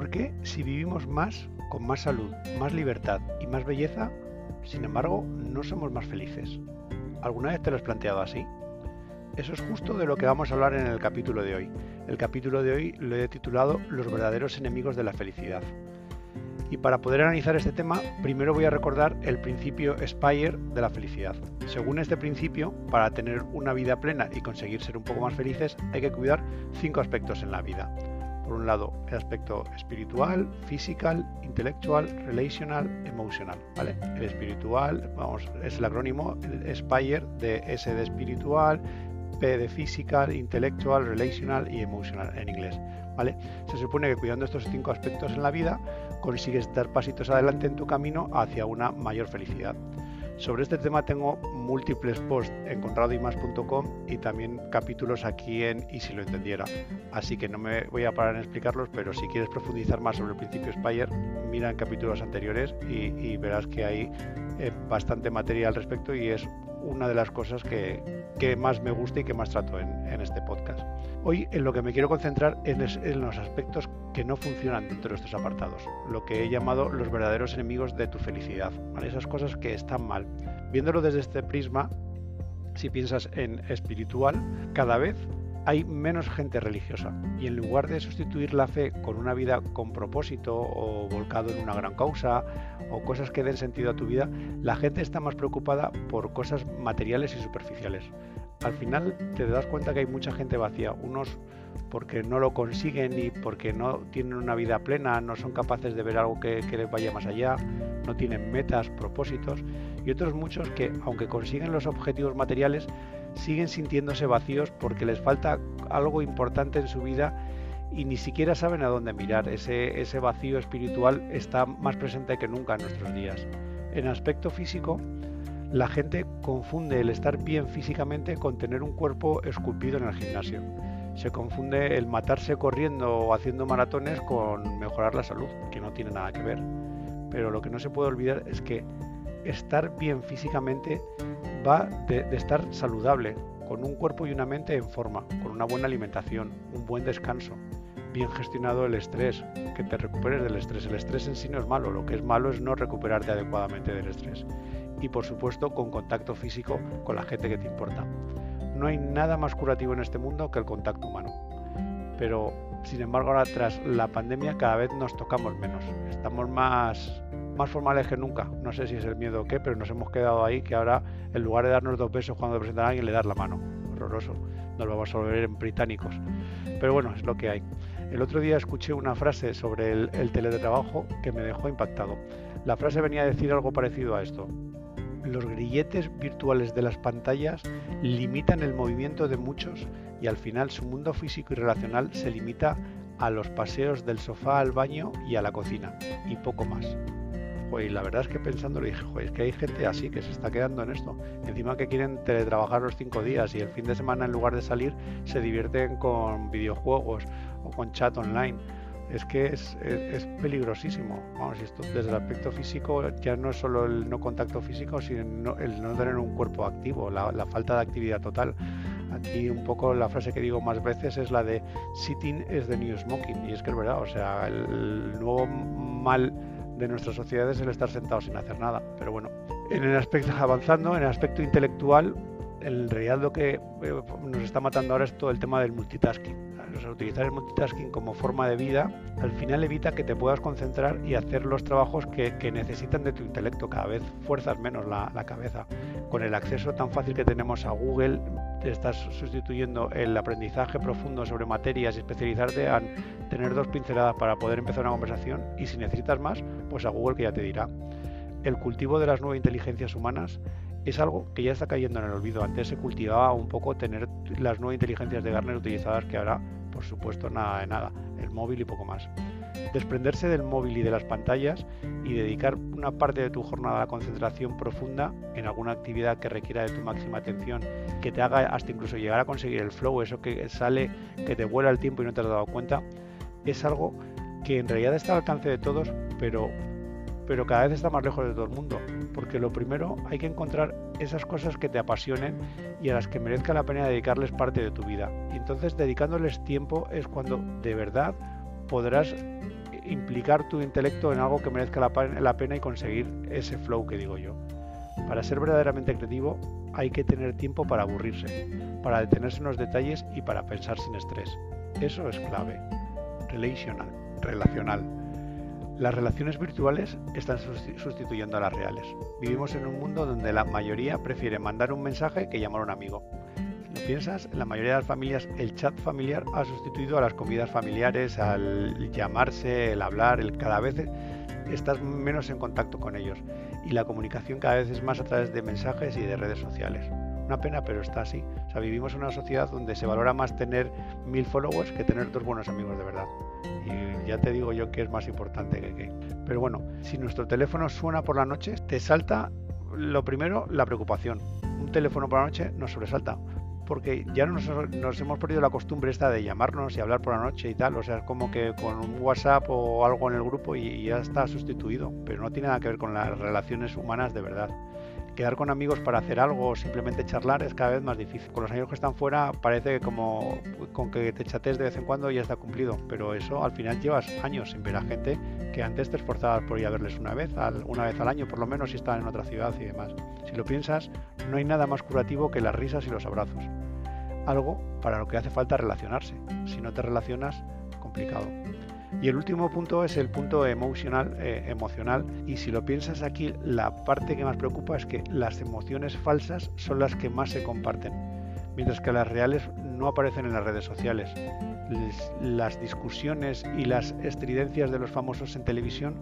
¿Por qué si vivimos más, con más salud, más libertad y más belleza, sin embargo, no somos más felices? ¿Alguna vez te lo has planteado así? Eso es justo de lo que vamos a hablar en el capítulo de hoy. El capítulo de hoy lo he titulado Los verdaderos enemigos de la felicidad. Y para poder analizar este tema, primero voy a recordar el principio Spire de la felicidad. Según este principio, para tener una vida plena y conseguir ser un poco más felices, hay que cuidar cinco aspectos en la vida. Por un lado, el aspecto espiritual, physical, intelectual, relational, emocional. ¿vale? El espiritual, vamos, es el acrónimo Spire de S de espiritual, P de physical, intelectual, relational y emotional en inglés. ¿vale? Se supone que cuidando estos cinco aspectos en la vida consigues dar pasitos adelante en tu camino hacia una mayor felicidad. Sobre este tema tengo múltiples posts en conradoymas.com y también capítulos aquí en Y si lo entendiera. Así que no me voy a parar en explicarlos, pero si quieres profundizar más sobre el principio Spire, mira en capítulos anteriores y, verás que hay eh, bastante materia al respecto y es una de las cosas que, más me gusta y que más trato en, este podcast. Hoy en lo que me quiero concentrar es en los aspectos que no funcionan dentro de estos apartados, lo que he llamado los verdaderos enemigos de tu felicidad, esas cosas que están mal. Viéndolo desde este prisma, si piensas en espiritual, cada vez hay menos gente religiosa y en lugar de sustituir la fe con una vida con propósito o volcado en una gran causa o cosas que den sentido a tu vida, la gente está más preocupada por cosas materiales y superficiales. Al final te das cuenta que hay mucha gente vacía, unos porque no lo consiguen y porque no tienen una vida plena, no son capaces de ver algo que, les vaya más allá, no tienen metas, propósitos, y otros muchos que, aunque consiguen los objetivos materiales, siguen sintiéndose vacíos porque les falta algo importante en su vida y ni siquiera saben a dónde mirar. Ese, ese vacío espiritual está más presente que nunca en nuestros días. En aspecto físico, la gente confunde el estar bien físicamente con tener un cuerpo esculpido en el gimnasio. Se confunde el matarse corriendo o haciendo maratones con mejorar la salud, que no tiene nada que ver. Pero lo que no se puede olvidar es que estar bien físicamente va de, estar saludable, con un cuerpo y una mente en forma, con una buena alimentación, un buen descanso, bien gestionado el estrés, que te recuperes del estrés. El estrés en sí no es malo, lo que es malo es no recuperarte adecuadamente del estrés. Y por supuesto con contacto físico con la gente que te importa. No hay nada más curativo en este mundo que el contacto humano. Pero, sin embargo, ahora tras la pandemia cada vez nos tocamos menos. Estamos más más formales que nunca. No sé si es el miedo o qué, pero nos hemos quedado ahí que ahora, en lugar de darnos dos besos cuando presentan a alguien, le das la mano. Horroroso. Nos vamos a volver en británicos. Pero bueno, es lo que hay. El otro día escuché una frase sobre el, el teletrabajo que me dejó impactado. La frase venía a decir algo parecido a esto. Los grilletes virtuales de las pantallas limitan el movimiento de muchos y al final su mundo físico y relacional se limita a los paseos del sofá al baño y a la cocina y poco más y la verdad es que pensando le dije, es que hay gente así que se está quedando en esto. Encima que quieren teletrabajar los cinco días y el fin de semana en lugar de salir se divierten con videojuegos o con chat online. Es que es, es, peligrosísimo. Vamos, esto desde el aspecto físico ya no es solo el no contacto físico, sino el no tener un cuerpo activo, la, la falta de actividad total. Aquí un poco la frase que digo más veces es la de sitting is the new smoking. Y es que es verdad, o sea, el nuevo mal de nuestra sociedad es el estar sentado sin hacer nada. Pero bueno, en el aspecto avanzando, en el aspecto intelectual, en realidad lo que eh, nos está matando ahora es todo el tema del multitasking. utilizar el multitasking como forma de vida al final evita que te puedas concentrar y hacer los trabajos que, necesitan de tu intelecto. Cada vez fuerzas menos la, cabeza. Con el acceso tan fácil que tenemos a Google, te estás sustituyendo el aprendizaje profundo sobre materias y especializarte a tener dos pinceladas para poder empezar una conversación y si necesitas más, pues a Google que ya te dirá. El cultivo de las nuevas inteligencias humanas es algo que ya está cayendo en el olvido. Antes se cultivaba un poco tener las nuevas inteligencias de Gartner utilizadas, que ahora, por supuesto, nada de nada. El móvil y poco más. Desprenderse del móvil y de las pantallas y dedicar una parte de tu jornada a la concentración profunda en alguna actividad que requiera de tu máxima atención, que te haga hasta incluso llegar a conseguir el flow, eso que sale, que te vuela el tiempo y no te has dado cuenta, es algo que en realidad está al alcance de todos, pero pero cada vez está más lejos de todo el mundo. Porque lo primero hay que encontrar esas cosas que te apasionen y a las que merezca la pena dedicarles parte de tu vida. Y entonces dedicándoles tiempo es cuando de verdad podrás implicar tu intelecto en algo que merezca la pena y conseguir ese flow que digo yo. Para ser verdaderamente creativo hay que tener tiempo para aburrirse, para detenerse en los detalles y para pensar sin estrés. Eso es clave. Relational, relacional. Las relaciones virtuales están sustituyendo a las reales. Vivimos en un mundo donde la mayoría prefiere mandar un mensaje que llamar a un amigo. Si lo piensas, en la mayoría de las familias el chat familiar ha sustituido a las comidas familiares, al llamarse, el hablar, el cada vez estás menos en contacto con ellos y la comunicación cada vez es más a través de mensajes y de redes sociales. Una pena, pero está así. O sea, vivimos en una sociedad donde se valora más tener mil followers que tener dos buenos amigos de verdad. Y ya te digo yo que es más importante que qué. Pero bueno, si nuestro teléfono suena por la noche, te salta lo primero la preocupación. Un teléfono por la noche nos sobresalta porque ya nos, nos, hemos perdido la costumbre esta de llamarnos y hablar por la noche y tal, o sea, es como que con un WhatsApp o algo en el grupo y ya está sustituido, pero no tiene nada que ver con las relaciones humanas de verdad quedar con amigos para hacer algo o simplemente charlar es cada vez más difícil. Con los amigos que están fuera parece que como con que te chates de vez en cuando ya está cumplido, pero eso al final llevas años sin ver a gente que antes te esforzabas por ir a verles una vez, al, una vez al año por lo menos si están en otra ciudad y demás. Si lo piensas, no hay nada más curativo que las risas y los abrazos. Algo para lo que hace falta relacionarse. Si no te relacionas, complicado. Y el último punto es el punto emocional, eh, emocional. Y si lo piensas aquí, la parte que más preocupa es que las emociones falsas son las que más se comparten, mientras que las reales no aparecen en las redes sociales. las discusiones y las estridencias de los famosos en televisión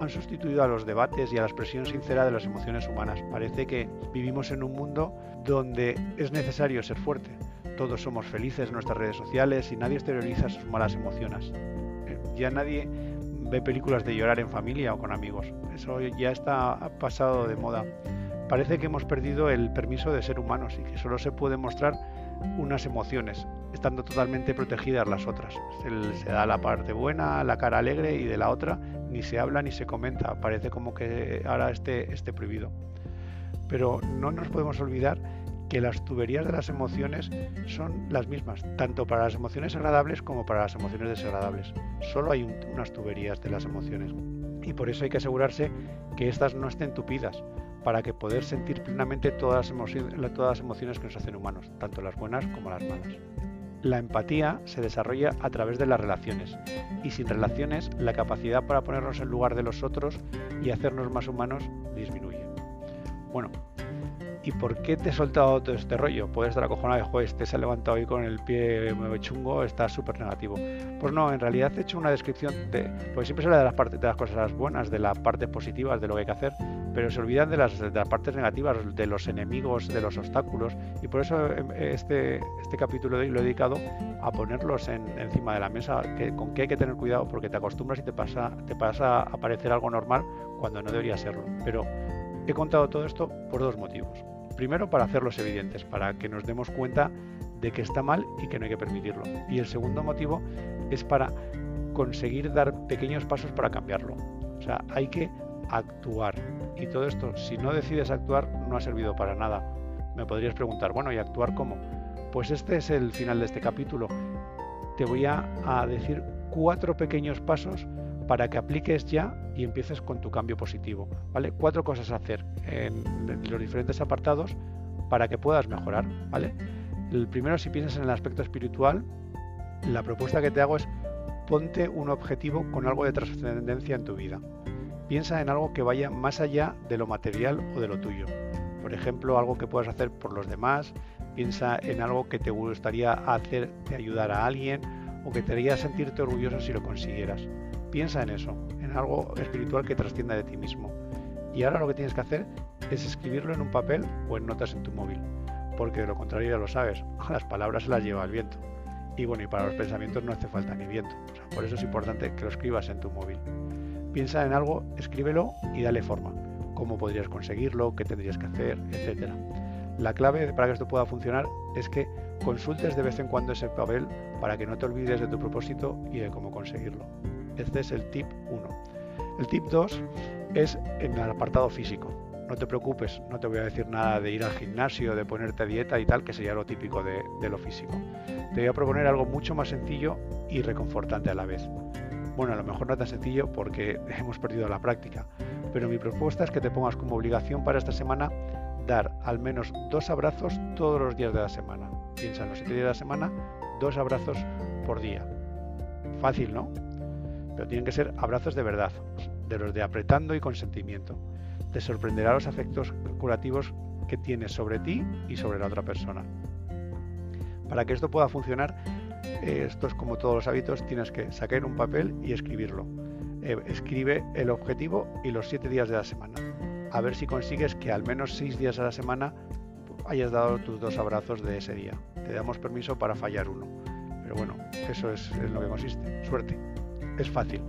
han sustituido a los debates y a la expresión sincera de las emociones humanas. Parece que vivimos en un mundo donde es necesario ser fuerte. Todos somos felices en nuestras redes sociales y nadie exterioriza sus malas emociones ya nadie ve películas de llorar en familia o con amigos. Eso ya está pasado de moda. Parece que hemos perdido el permiso de ser humanos y que solo se puede mostrar unas emociones, estando totalmente protegidas las otras. Se, da la parte buena, la cara alegre y de la otra ni se habla ni se comenta. Parece como que ahora esté, esté prohibido. Pero no nos podemos olvidar que las tuberías de las emociones son las mismas, tanto para las emociones agradables como para las emociones desagradables. Solo hay unas tuberías de las emociones y por eso hay que asegurarse que éstas no estén tupidas para que poder sentir plenamente todas las, emociones, todas las emociones que nos hacen humanos, tanto las buenas como las malas. La empatía se desarrolla a través de las relaciones y sin relaciones la capacidad para ponernos en lugar de los otros y hacernos más humanos disminuye. Bueno, ¿Y por qué te he soltado todo este rollo? Puedes estar acojonado de, juez, te se ha levantado ahí con el pie chungo, está súper negativo. Pues no, en realidad he hecho una descripción de. Porque siempre se habla de las, partes, de las cosas buenas, de las partes positivas, de lo que hay que hacer, pero se olvidan de las, partes negativas, de los enemigos, de los obstáculos. Y por eso em, este, este capítulo de hoy lo he dedicado a ponerlos en, encima de la mesa, con qué hay que tener cuidado, porque te acostumbras y te pasa, te pasa a parecer algo normal cuando no debería serlo. Pero he contado todo esto por dos motivos. Primero, para hacerlos evidentes, para que nos demos cuenta de que está mal y que no hay que permitirlo. Y el segundo motivo es para conseguir dar pequeños pasos para cambiarlo. O sea, hay que actuar. Y todo esto, si no decides actuar, no ha servido para nada. Me podrías preguntar, bueno, ¿y actuar cómo? Pues este es el final de este capítulo. Te voy a, a decir cuatro pequeños pasos para que apliques ya y empieces con tu cambio positivo. ¿vale? Cuatro cosas a hacer en los diferentes apartados para que puedas mejorar. ¿vale? El primero, si piensas en el aspecto espiritual, la propuesta que te hago es ponte un objetivo con algo de trascendencia en tu vida. Piensa en algo que vaya más allá de lo material o de lo tuyo. Por ejemplo, algo que puedas hacer por los demás. Piensa en algo que te gustaría hacer de ayudar a alguien o que te haría sentirte orgulloso si lo consiguieras. Piensa en eso, en algo espiritual que trascienda de ti mismo. Y ahora lo que tienes que hacer es escribirlo en un papel o en notas en tu móvil, porque de lo contrario ya lo sabes, las palabras se las lleva el viento. Y bueno, y para los pensamientos no hace falta ni viento. por eso es importante que lo escribas en tu móvil. Piensa en algo, escríbelo y dale forma. Cómo podrías conseguirlo, qué tendrías que hacer, etc. La clave para que esto pueda funcionar es que consultes de vez en cuando ese papel para que no te olvides de tu propósito y de cómo conseguirlo. Este es el tip 1. El tip 2 es en el apartado físico. No te preocupes, no te voy a decir nada de ir al gimnasio, de ponerte dieta y tal, que sería lo típico de, lo físico. Te voy a proponer algo mucho más sencillo y reconfortante a la vez. Bueno, a lo mejor no tan sencillo porque hemos perdido la práctica, pero mi propuesta es que te pongas como obligación para esta semana dar al menos dos abrazos todos los días de la semana. Piensa en los siete días de la semana, dos abrazos por día. Fácil, ¿no? Pero tienen que ser abrazos de verdad, de los de apretando y consentimiento. Te sorprenderá los efectos curativos que tienes sobre ti y sobre la otra persona. Para que esto pueda funcionar, eh, esto es como todos los hábitos, tienes que sacar un papel y escribirlo. Eh, escribe el objetivo y los siete días de la semana. A ver si consigues que al menos seis días a la semana hayas dado tus dos abrazos de ese día. Te damos permiso para fallar uno. Pero bueno, eso es en lo que consiste. Suerte. Es fácil.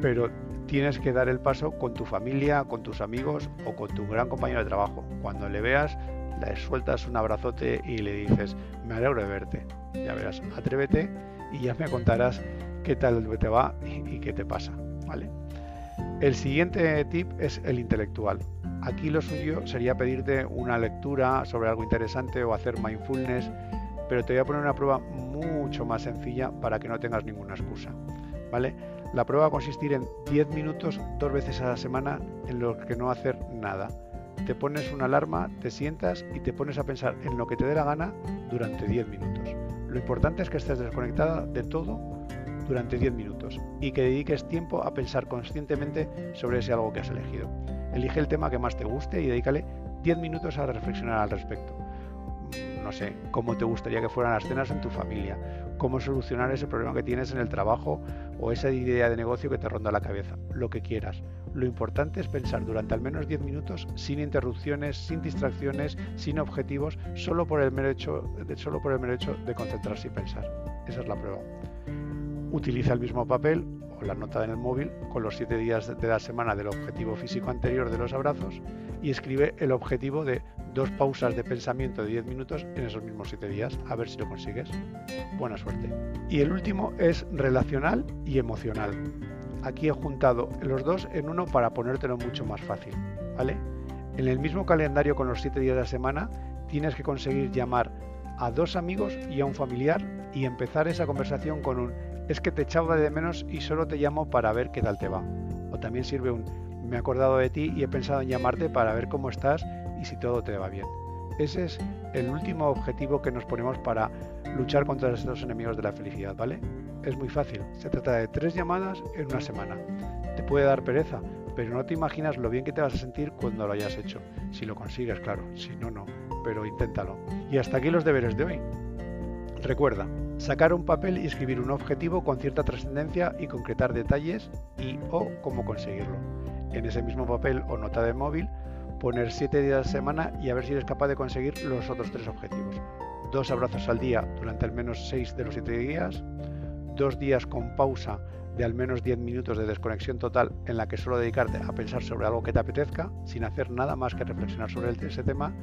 Pero tienes que dar el paso con tu familia, con tus amigos o con tu gran compañero de trabajo. Cuando le veas, le sueltas un abrazote y le dices, me alegro de verte. Ya verás, atrévete y ya me contarás qué tal te va y, qué te pasa. ¿vale? El siguiente tip es el intelectual. Aquí lo suyo sería pedirte una lectura sobre algo interesante o hacer mindfulness, pero te voy a poner una prueba mucho más sencilla para que no tengas ninguna excusa. ¿Vale? La prueba va a consistir en 10 minutos dos veces a la semana en lo que no hacer nada te pones una alarma, te sientas y te pones a pensar en lo que te dé la gana durante 10 minutos. Lo importante es que estés desconectada de todo durante 10 minutos y que dediques tiempo a pensar conscientemente sobre ese algo que has elegido. Elige el tema que más te guste y dedícale 10 minutos a reflexionar al respecto. No sé, cómo te gustaría que fueran las cenas en tu familia, cómo solucionar ese problema que tienes en el trabajo o esa idea de negocio que te ronda la cabeza, lo que quieras. Lo importante es pensar durante al menos 10 minutos sin interrupciones, sin distracciones, sin objetivos, solo por el mero hecho de, solo por el de concentrarse y pensar. Esa es la prueba. Utiliza el mismo papel o la nota en el móvil con los 7 días de la semana del objetivo físico anterior de los abrazos y escribe el objetivo de dos pausas de pensamiento de 10 minutos en esos mismos 7 días, a ver si lo consigues. Buena suerte. Y el último es relacional y emocional. Aquí he juntado los dos en uno para ponértelo mucho más fácil, ¿vale? En el mismo calendario con los 7 días de la semana tienes que conseguir llamar a dos amigos y a un familiar y empezar esa conversación con un es que te echaba de menos y solo te llamo para ver qué tal te va. O también sirve un me he acordado de ti y he pensado en llamarte para ver cómo estás y si todo te va bien. Ese es el último objetivo que nos ponemos para luchar contra estos enemigos de la felicidad, ¿vale? Es muy fácil, se trata de tres llamadas en una semana. Te puede dar pereza, pero no te imaginas lo bien que te vas a sentir cuando lo hayas hecho. Si lo consigues, claro, si no, no, pero inténtalo. Y hasta aquí los deberes de hoy. Recuerda, sacar un papel y escribir un objetivo con cierta trascendencia y concretar detalles y o cómo conseguirlo. En ese mismo papel o nota de móvil poner 7 días a la semana y a ver si eres capaz de conseguir los otros tres objetivos. Dos abrazos al día durante al menos 6 de los 7 días, dos días con pausa de al menos 10 minutos de desconexión total en la que solo dedicarte a pensar sobre algo que te apetezca, sin hacer nada más que reflexionar sobre ese tema.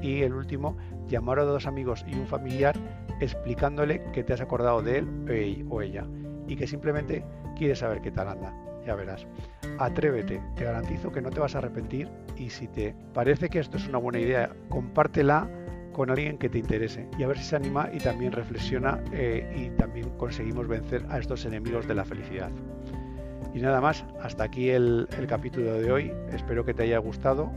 Y el último, llamar a dos amigos y un familiar explicándole que te has acordado de él o ella y que simplemente quieres saber qué tal anda ya verás. Atrévete, te garantizo que no te vas a arrepentir y si te parece que esto es una buena idea, compártela con alguien que te interese y a ver si se anima y también reflexiona eh, y también conseguimos vencer a estos enemigos de la felicidad. Y nada más, hasta aquí el, el capítulo de hoy. Espero que te haya gustado,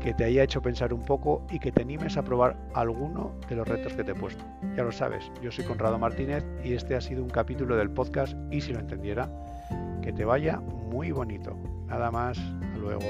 que te haya hecho pensar un poco y que te animes a probar alguno de los retos que te he puesto. Ya lo sabes, yo soy Conrado Martínez y este ha sido un capítulo del podcast y si lo entendiera que te vaya muy bonito. Nada más. Hasta luego.